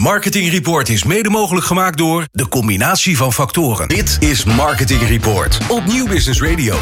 Marketing Report is mede mogelijk gemaakt door de combinatie van factoren. Dit is Marketing Report op Nieuw Business Radio.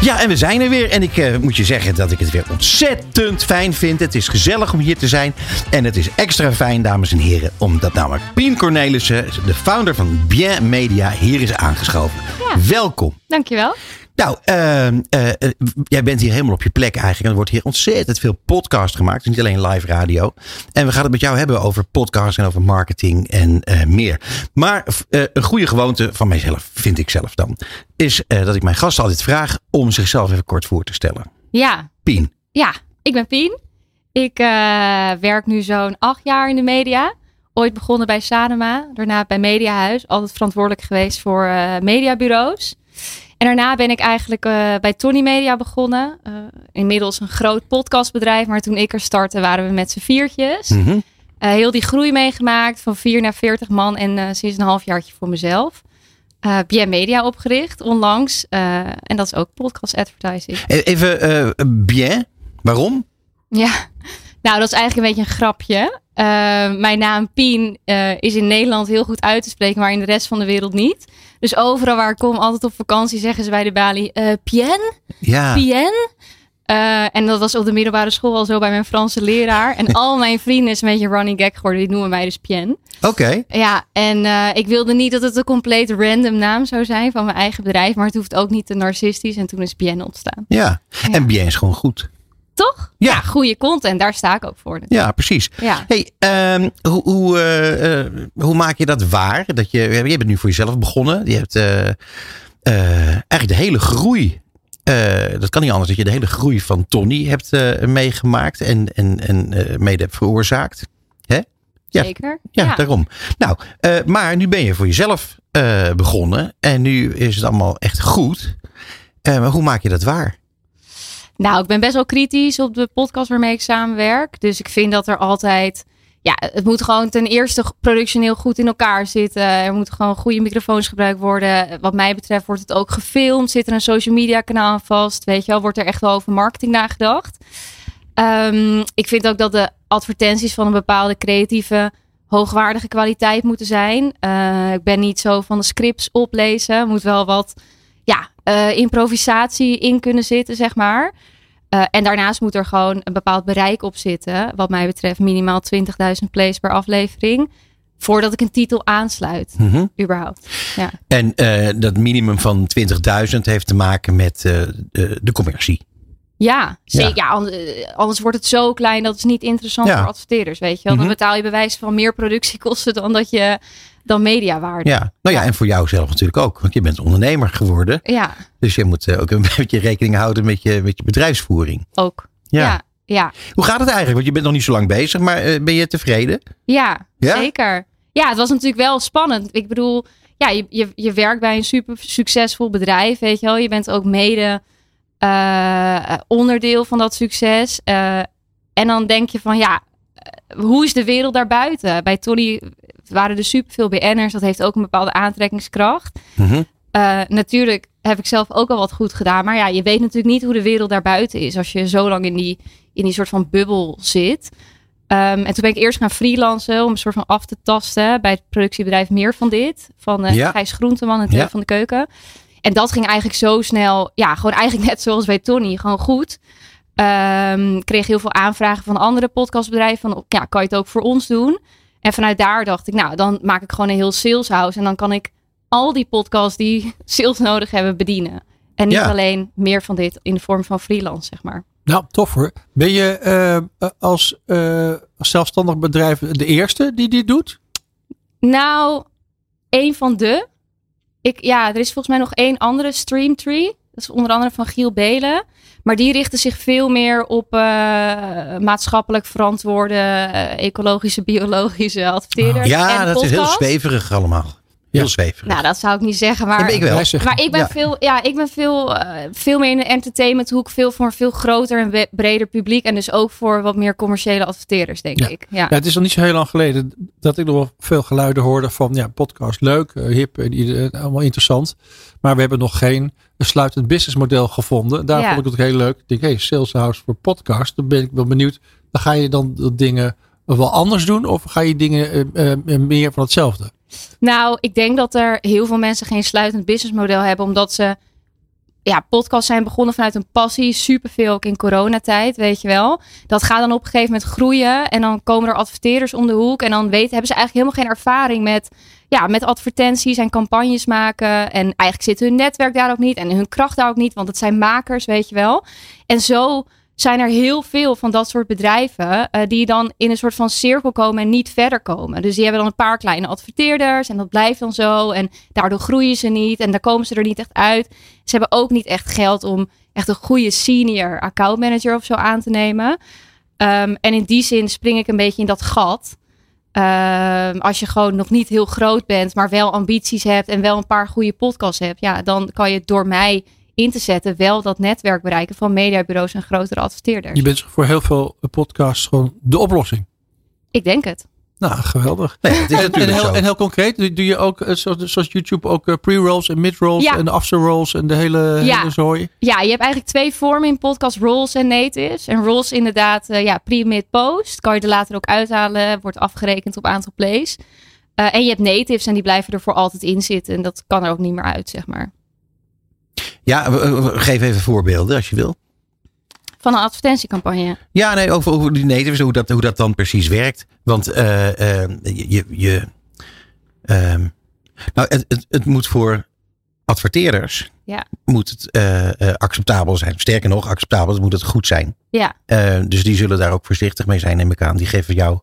Ja, en we zijn er weer. En ik eh, moet je zeggen dat ik het weer ontzettend fijn vind. Het is gezellig om hier te zijn. En het is extra fijn, dames en heren, omdat namelijk Pien Cornelissen, de founder van Bien Media, hier is aangeschoven. Ja. Welkom. Dankjewel. Nou, eh, eh, eh, jij bent hier helemaal op je plek eigenlijk. En er wordt hier ontzettend veel podcast gemaakt. Dus niet alleen live radio. En we gaan het met jou hebben over podcast en over marketing en eh, meer. Maar een goede gewoonte van mijzelf, vind ik zelf dan, is dat ik mijn gasten altijd vraag om zichzelf even kort voor te stellen. Ja, Pien. ja ik ben Pien. Ik werk nu zo'n acht jaar in de media. Ooit begonnen bij Sanema, daarna bij Mediahuis. Altijd verantwoordelijk geweest voor mediabureaus. En daarna ben ik eigenlijk eh, bij Tony Media begonnen. Eh, inmiddels een groot podcastbedrijf. Maar toen ik er startte waren we met z'n viertjes. Mhm. Eh, heel die groei meegemaakt van 4 naar 40 man en sinds een halfjaartje voor mezelf. Bien Media opgericht onlangs. En dat is ook podcast advertising. E- Even bien. Waarom? Ja, nou dat is eigenlijk een beetje een grapje. Eh, mijn naam Pien eh, is in Nederland heel goed uit te spreken, maar in de rest van de wereld niet. Dus overal waar ik kom, altijd op vakantie, zeggen ze bij de balie, eh Pien? Ja. Pien? Eh, en dat was op de middelbare school al zo bij mijn Franse leraar. En al mijn vrienden is een beetje running gag geworden. Die noemen mij dus Pien. Oké. Ja, en ik wilde niet dat het een compleet random naam zou zijn van mijn eigen bedrijf. Maar het hoeft ook niet te narcistisch. En toen is Bien ontstaan. Ja. En bien is gewoon goed. Toch? Ja. goede content. Daar sta ik ook voor. Ja, precies. Ja. Hey, ehm, hoe, hoe, eh, eh, hoe maak je dat waar? Dat je, je bent nu voor jezelf begonnen. Je hebt eh, eigenlijk de hele groei. dat kan niet anders dat je de hele groei van Tony hebt meegemaakt en, en, en mede hebt veroorzaakt. Hè? Ja. Zeker. Ja, daarom. Nou, maar nu ben je voor jezelf begonnen en nu is het allemaal echt goed. Maar hoe maak je dat waar? Nou, ik ben best wel kritisch op de podcast waarmee ik samenwerk. Dus ik vind dat er altijd. Ja, het moet gewoon ten eerste productioneel goed in elkaar zitten. Er moeten gewoon goede microfoons gebruikt worden. Wat mij betreft wordt het ook gefilmd. Zit er een social media kanaal aan vast? Weet je wel, wordt er echt wel over marketing nagedacht? Ehm, ik vind ook dat de advertenties van een bepaalde creatieve, hoogwaardige kwaliteit moeten zijn. Eh, ik ben niet zo van de scripts oplezen. Moet wel wat ja, eh, improvisatie in kunnen zitten, zeg maar. Eh, en daarnaast moet er gewoon een bepaald bereik op zitten. Wat mij betreft minimaal 20.000 plays per aflevering. Voordat ik een titel aansluit, Mhm. überhaupt. Ja. En eh, dat minimum van 20.000 heeft te maken met de, de commercie. Ja, zeker. Ja. Ja. an- anders wordt het zo klein dat het niet interessant Ja. voor adverteerders, weet je wel. Dan Mhm. betaal je bewijs van meer productiekosten dan dat je dan mediawaarde. Ja, nou ja, en voor jou zelf natuurlijk ook. Want je bent ondernemer geworden. Ja, Dus je moet eh, ook een beetje rekening houden met je, met je bedrijfsvoering. ook. Ja. Ja, ja, Hoe gaat het eigenlijk? Want je bent nog niet zo lang bezig, maar eh, ben je tevreden? ja, Ja? zeker. Ja, het was natuurlijk wel spannend. Ik bedoel, ja, je, je, je werkt bij een super succesvol bedrijf, weet je wel. Je bent ook mede eh, onderdeel van dat succes. En dan denk je van, ja, hoe is de wereld daarbuiten? Bij Tony waren er superveel BN'ers. Dat heeft ook een bepaalde aantrekkingskracht. Mhm. Eh, natuurlijk heb ik zelf ook al wat goed gedaan. Maar ja, je weet natuurlijk niet hoe de wereld daarbuiten is. Als je zo lang in die, in die soort van bubbel zit. Ehm, en toen ben ik eerst gaan freelancen om een soort van af te tasten bij het productiebedrijf Meer van Dit. Van eh Ja. Gijs Groenteman en Theo Ja. van de Keuken. En dat ging eigenlijk zo snel. Ja, gewoon eigenlijk net zoals bij Tony. Gewoon goed. Ik kreeg heel veel aanvragen van andere podcastbedrijven. Van, ja, kan je het ook voor ons doen? En vanuit daar dacht ik, nou, dan maak ik gewoon een heel saleshouse. En dan kan ik al die podcasts die sales nodig hebben bedienen. En niet Ja. alleen meer van dit in de vorm van freelance, zeg maar. Nou, tof hoor. Ben je eh, als, eh, als zelfstandig bedrijf de eerste die dit doet? Nou, een van de. Ik, ja, er is volgens mij nog één andere Streamtree. Dat is onder andere van Giel Belen. Maar die richten zich veel meer op eh, maatschappelijk verantwoorde, eh, ecologische, biologische adverteerders. Ja, en dat is heel zweverig allemaal. Heel Ja. zweverig. Nou, dat zou ik niet zeggen, maar... Ja, maar ik wel. Maar ik ben, Ja. veel, ja, ik ben veel, eh, veel meer in de entertainmenthoek. Veel voor een veel groter en breder publiek. En dus ook voor wat meer commerciële adverteerders, denk Ja. ik. Ja. Ja, het is nog niet zo heel lang geleden dat ik nog wel veel geluiden hoorde van ja, podcast leuk, eh, hip, en allemaal interessant. Maar we hebben nog geen sluitend businessmodel gevonden. Daar Ja. vond ik het heel leuk. Ik denk, hey, sales house voor podcast. Dan ben ik wel benieuwd. Dan ga je dan dat dingen wel anders doen? Of ga je dingen uh, uh, meer van hetzelfde? Nou, ik denk dat er heel veel mensen geen sluitend businessmodel hebben, omdat ze ja, podcasts zijn begonnen vanuit een passie. Superveel ook in coronatijd, weet je wel. Dat gaat dan op een gegeven moment groeien. En dan komen er adverteerders om de hoek. En dan weten, hebben ze eigenlijk helemaal geen ervaring met, ja, met advertenties en campagnes maken. En eigenlijk zit hun netwerk daar ook niet. En hun kracht daar ook niet. Want het zijn makers, weet je wel. En zo zijn er heel veel van dat soort bedrijven uh, die dan in een soort van cirkel komen en niet verder komen. Dus die hebben dan een paar kleine adverteerders en dat blijft dan zo en daardoor groeien ze niet en daar komen ze er niet echt uit. Ze hebben ook niet echt geld om echt een goede senior account manager of zo aan te nemen. Um, en in die zin spring ik een beetje in dat gat. Um, als je gewoon nog niet heel groot bent, maar wel ambities hebt en wel een paar goede podcasts hebt, ja, dan kan je door mij in te zetten wel dat netwerk bereiken van mediabureaus en grotere adverteerders. Je bent voor heel veel podcasts gewoon de oplossing. Ik denk het. Nou, geweldig. Nee, het is en, en, heel, en heel concreet, doe je ook, eh, zoals, zoals YouTube, ook eh, pre-rolls en mid-rolls ja. en after-rolls en de hele, ja. hele zooi? Ja, je hebt eigenlijk twee vormen in podcast, rolls en natives. En rolls inderdaad, uh, ja, pre-mid-post. Kan je er later ook uithalen, wordt afgerekend op aantal plays. Uh, en je hebt natives en die blijven er voor altijd in zitten. En dat kan er ook niet meer uit, zeg maar. Ja, geef even voorbeelden als je wil. Van een advertentiecampagne. Ja, nee, over, over die natives, hoe dat, hoe dat dan precies werkt. Want uh, uh, je. je uh, nou, het, het, het, moet voor adverteerders. Ja. Moet het acceptabel zijn. Sterker nog, acceptabel, moet het goed zijn. Ja. dus die zullen daar ook voorzichtig mee zijn, neem ik aan. Die geven jou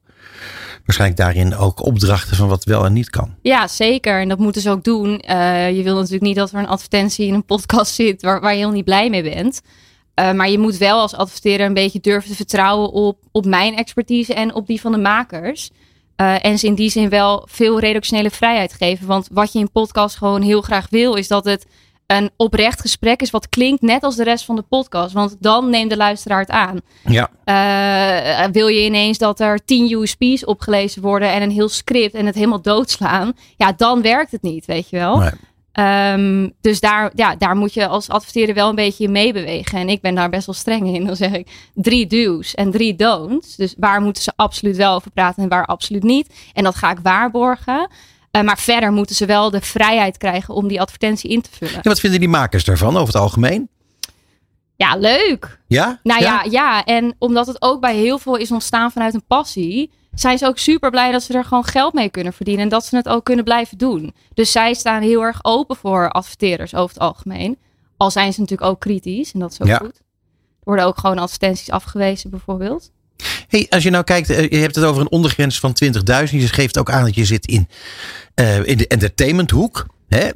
waarschijnlijk daarin ook opdrachten van wat wel en niet kan. Ja, zeker. En dat moeten ze ook doen. Uh, je wil natuurlijk niet dat er een advertentie in een podcast zit waar, waar je heel niet blij mee bent. Uh, maar je moet wel als adverteerder een beetje durven te vertrouwen op, op mijn expertise en op die van de makers. Uh, en ze in die zin wel veel redactionele vrijheid geven. Want wat je in podcast gewoon heel graag wil, is dat het een oprecht gesprek is wat klinkt net als de rest van de podcast. Want dan neemt de luisteraar het aan. Ja. Uh, wil je ineens dat er tien USP's opgelezen worden en een heel script en het helemaal doodslaan? Ja, dan werkt het niet, weet je wel. Nee. Um, dus daar, ja, daar moet je als adverteerder wel een beetje in meebewegen. En ik ben daar best wel streng in. Dan zeg ik drie do's en drie don'ts. Dus waar moeten ze absoluut wel over praten en waar absoluut niet. En dat ga ik waarborgen. Uh, maar verder moeten ze wel de vrijheid krijgen om die advertentie in te vullen. En wat vinden die makers daarvan over het algemeen? Ja, leuk. Ja? Nou ja? ja, ja. En omdat het ook bij heel veel is ontstaan vanuit een passie, zijn ze ook super blij dat ze er gewoon geld mee kunnen verdienen. En dat ze het ook kunnen blijven doen. Dus zij staan heel erg open voor adverteerders over het algemeen. Al zijn ze natuurlijk ook kritisch. En dat is ook ja. goed. Er worden ook gewoon advertenties afgewezen, bijvoorbeeld. Hey, als je nou kijkt, je hebt het over een ondergrens van 20.000. Je geeft ook aan dat je zit in, uh, in de entertainmenthoek. Hè?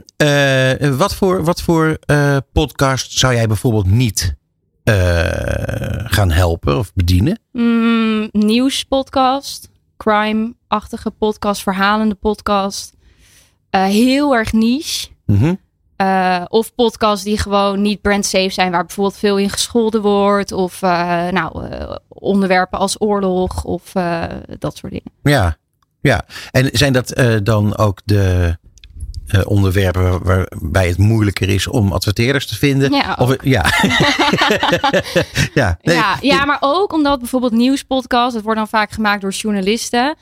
Uh, wat voor, wat voor uh, podcast zou jij bijvoorbeeld niet gaan helpen of bedienen? Mm, nieuwspodcast, crime-achtige podcast, verhalende podcast. heel erg niche. Mm -hmm. Uh, of podcasts die gewoon niet brand safe zijn, waar bijvoorbeeld veel in gescholden wordt. Of uh, nou, uh, onderwerpen als oorlog of dat soort dingen. Ja, ja. En zijn dat dan ook de onderwerpen waarbij het moeilijker is om adverteerders te vinden? Ja, of, ja. ja, nee. ja, ja, maar ook omdat bijvoorbeeld nieuwspodcasts, dat wordt dan vaak gemaakt door journalisten.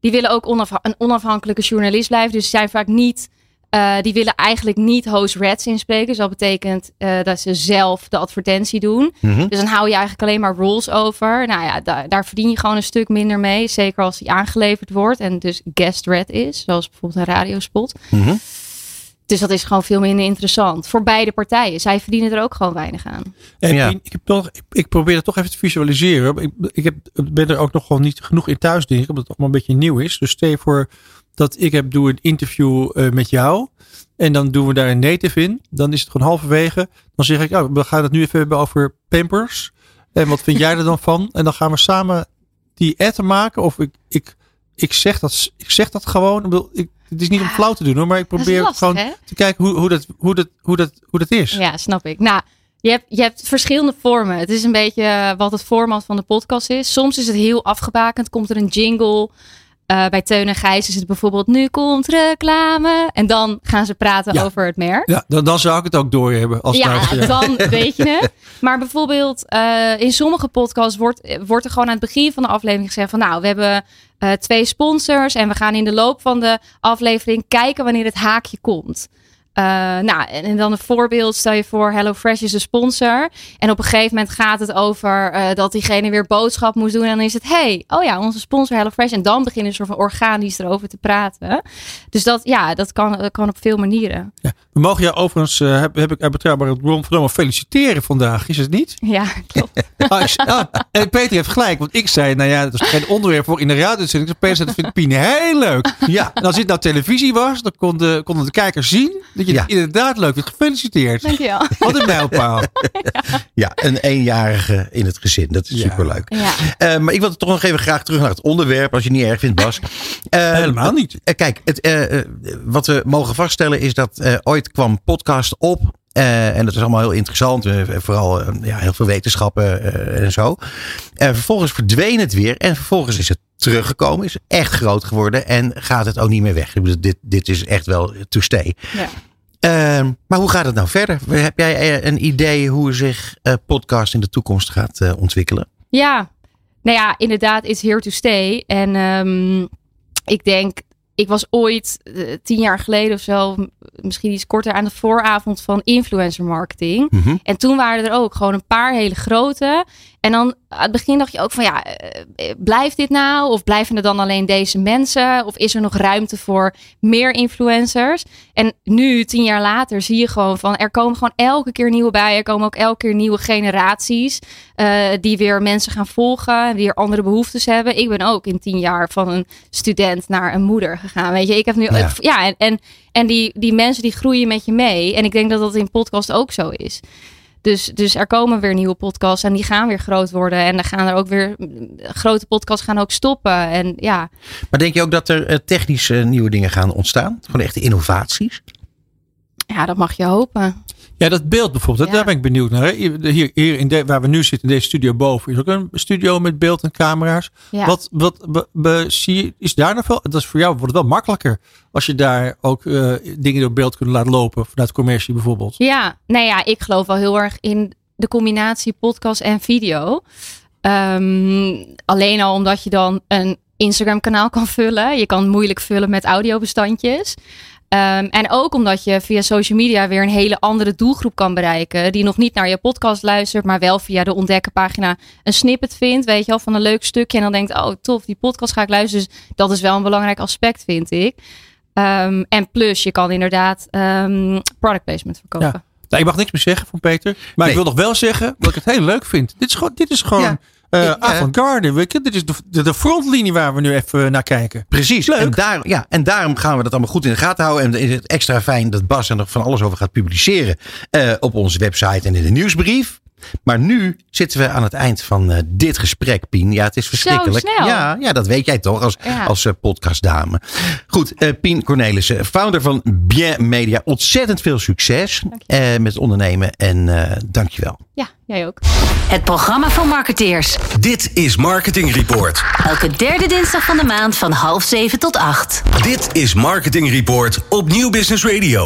Die willen ook onaf een onafhankelijke journalist blijven. Dus zijn vaak niet uh, die willen eigenlijk niet host reds inspreken. Dus dat betekent uh, dat ze zelf de advertentie doen. Mm -hmm. Dus dan hou je eigenlijk alleen maar rules over. Nou ja, daar, daar verdien je gewoon een stuk minder mee. Zeker als die aangeleverd wordt en dus guest red is. Zoals bijvoorbeeld een radiospot. Mm -hmm. Dus dat is gewoon veel minder interessant. Voor beide partijen. Zij verdienen er ook gewoon weinig aan. En ja. ik, heb toch, ik, ik, probeer het toch even te visualiseren. Ik, ik heb, ben er ook nog gewoon niet genoeg in thuis, denk ik. Omdat het allemaal een beetje nieuw is. Dus stel je voor dat ik heb, doe een interview uh, met jou. En dan doen we daar een native in. Dan is het gewoon halverwege. Dan zeg ik, oh, we gaan het nu even hebben over Pampers. En wat vind jij er dan van? En dan gaan we samen die ad maken. Of ik, ik, ik, zeg, dat, ik zeg dat gewoon. Ik, het is niet om flauw te doen hoor. Maar ik probeer lastig, gewoon hè? te kijken hoe, hoe, dat, hoe, dat, hoe, dat, hoe dat is. Ja, snap ik. Nou, je hebt, je hebt verschillende vormen. Het is een beetje wat het format van de podcast is. Soms is het heel afgebakend. Komt er een jingle. Uh, bij Teun en Gijs is het bijvoorbeeld nu komt reclame. En dan gaan ze praten Ja. over het merk. Ja, dan, dan zou ik het ook doorhebben. Als Ja, luisteraar. dan weet je het. Maar bijvoorbeeld eh, in sommige podcasts wordt, wordt er gewoon aan het begin van de aflevering gezegd van nou, we hebben eh, twee sponsors en we gaan in de loop van de aflevering kijken wanneer het haakje komt. Eh, nou, en, dan een voorbeeld. Stel je voor, HelloFresh is de sponsor. En op een gegeven moment gaat het over eh, dat diegene weer boodschap moest doen. En dan is het, hey, oh ja, onze sponsor HelloFresh. En dan beginnen ze soort van organisch erover te praten. Dus dat, ja, dat kan, dat kan op veel manieren. Ja. We mogen jou overigens, eh, heb, heb ik uit betrouwbare bron vernomen, feliciteren vandaag. Is het niet? Ja, klopt. Ah, ik- ah, en Peter heeft gelijk, want ik zei, nou ja, dat is geen onderwerp voor in de radio. Dus ik Peter zei, dat vindt Pien heel leuk. Ja. En als dit nou televisie was, dan konden, konden de kijkers zien dat je Ja. het inderdaad leuk vindt. Gefeliciteerd. Dankjewel. Wat een mijlpaal. Ja, een eenjarige in het gezin. Dat is Ja. superleuk. Ja. Eh, maar ik wil toch nog even graag terug naar het onderwerp, als je het niet erg vindt, Bas. Eh, Helemaal niet. eh, kijk, het, wat we mogen vaststellen is dat eh, ooit kwam podcast op. eh, en dat is allemaal heel interessant. vooral ja, heel veel wetenschappen eh, en zo. Vervolgens verdween het weer. En vervolgens is het teruggekomen. Is echt groot geworden. En gaat het ook niet meer weg. Ik bedoel, dit, dit is echt wel to stay. Ja. Eh, maar hoe gaat het nou verder? Heb jij eh, een idee hoe zich eh, podcast in de toekomst gaat eh, ontwikkelen? Ja, nou ja, inderdaad, it's here to stay. En ehm, ik denk, ik was ooit tien jaar geleden of zo, misschien iets korter aan de vooravond van influencer marketing. Mhm. En toen waren er ook gewoon een paar hele grote. En dan aan het begin dacht je ook van ja, eh, eh, blijft dit nou? Of blijven er dan alleen deze mensen? Of is er nog ruimte voor meer influencers? En nu, tien jaar later, zie je gewoon van er komen gewoon elke keer nieuwe bij. Er komen ook elke keer nieuwe generaties eh, die weer mensen gaan volgen. En weer andere behoeftes hebben. Ik ben ook in tien jaar van een student naar een moeder gegaan. Weet je, ik heb nu. Ja. Ja, en, en, en die, die mensen die groeien met je mee. En ik denk dat dat in podcast ook zo is. Dus, dus er komen weer nieuwe podcasts en die gaan weer groot worden. En dan gaan er ook weer grote podcasts gaan ook stoppen. En ja, Maar denk je ook dat er eh, technisch eh, nieuwe dingen gaan ontstaan? Gewoon echte innovaties? ja, dat mag je hopen. Ja, dat beeld bijvoorbeeld, Ja. daar ben ik benieuwd naar. Hier, hier in de, waar we nu zitten, in deze studio boven, is ook een studio met beeld en camera's. Ja. Wat, wat be- be- zie je, is daar nog wel, dat is voor jou wordt het wel makkelijker als je daar ook eh, dingen door beeld kunt laten lopen, vanuit commercie bijvoorbeeld. Ja, nou ja, ik geloof wel heel erg in de combinatie podcast en video. Ehm, alleen al omdat je dan een Instagram kanaal kan vullen. Je kan het moeilijk vullen met audiobestandjes. Ehm, en ook omdat je via social media weer een hele andere doelgroep kan bereiken. Die nog niet naar je podcast luistert, maar wel via de ontdekkenpagina een snippet vindt. Weet je wel, van een leuk stukje. En dan denkt, oh tof, die podcast ga ik luisteren. Dus dat is wel een belangrijk aspect, vind ik. Ehm, en plus, je kan inderdaad ehm, product placement verkopen. Nou, ik mag niks meer zeggen van Peter, maar ik wil nog wel zeggen dat ik het heel leuk vind. Dit is gewoon, dit is gewoon Ja. Ja. avant-garde. Dit is de, de, frontlinie waar we nu even naar kijken. Precies. Leuk. En, daar, ja, en daarom gaan we dat allemaal goed in de gaten houden. En dan is het extra fijn dat Bas er nog van alles over gaat publiceren. eh, op onze website en in de nieuwsbrief. Maar nu zitten we aan het eind van eh, dit gesprek, Pien. Ja, het is verschrikkelijk. snel. Ja, ja, dat weet jij toch als, Ja. als eh, podcastdame. Goed, eh, Pien Cornelissen, founder van Bien Media. Ontzettend veel succes eh, met het ondernemen. En eh dankjewel. Ja, jij ook. Het programma voor marketeers. Dit is Marketing Report. Elke derde dinsdag van de maand van half zeven tot acht. Dit is Marketing Report op Nieuw Business Radio.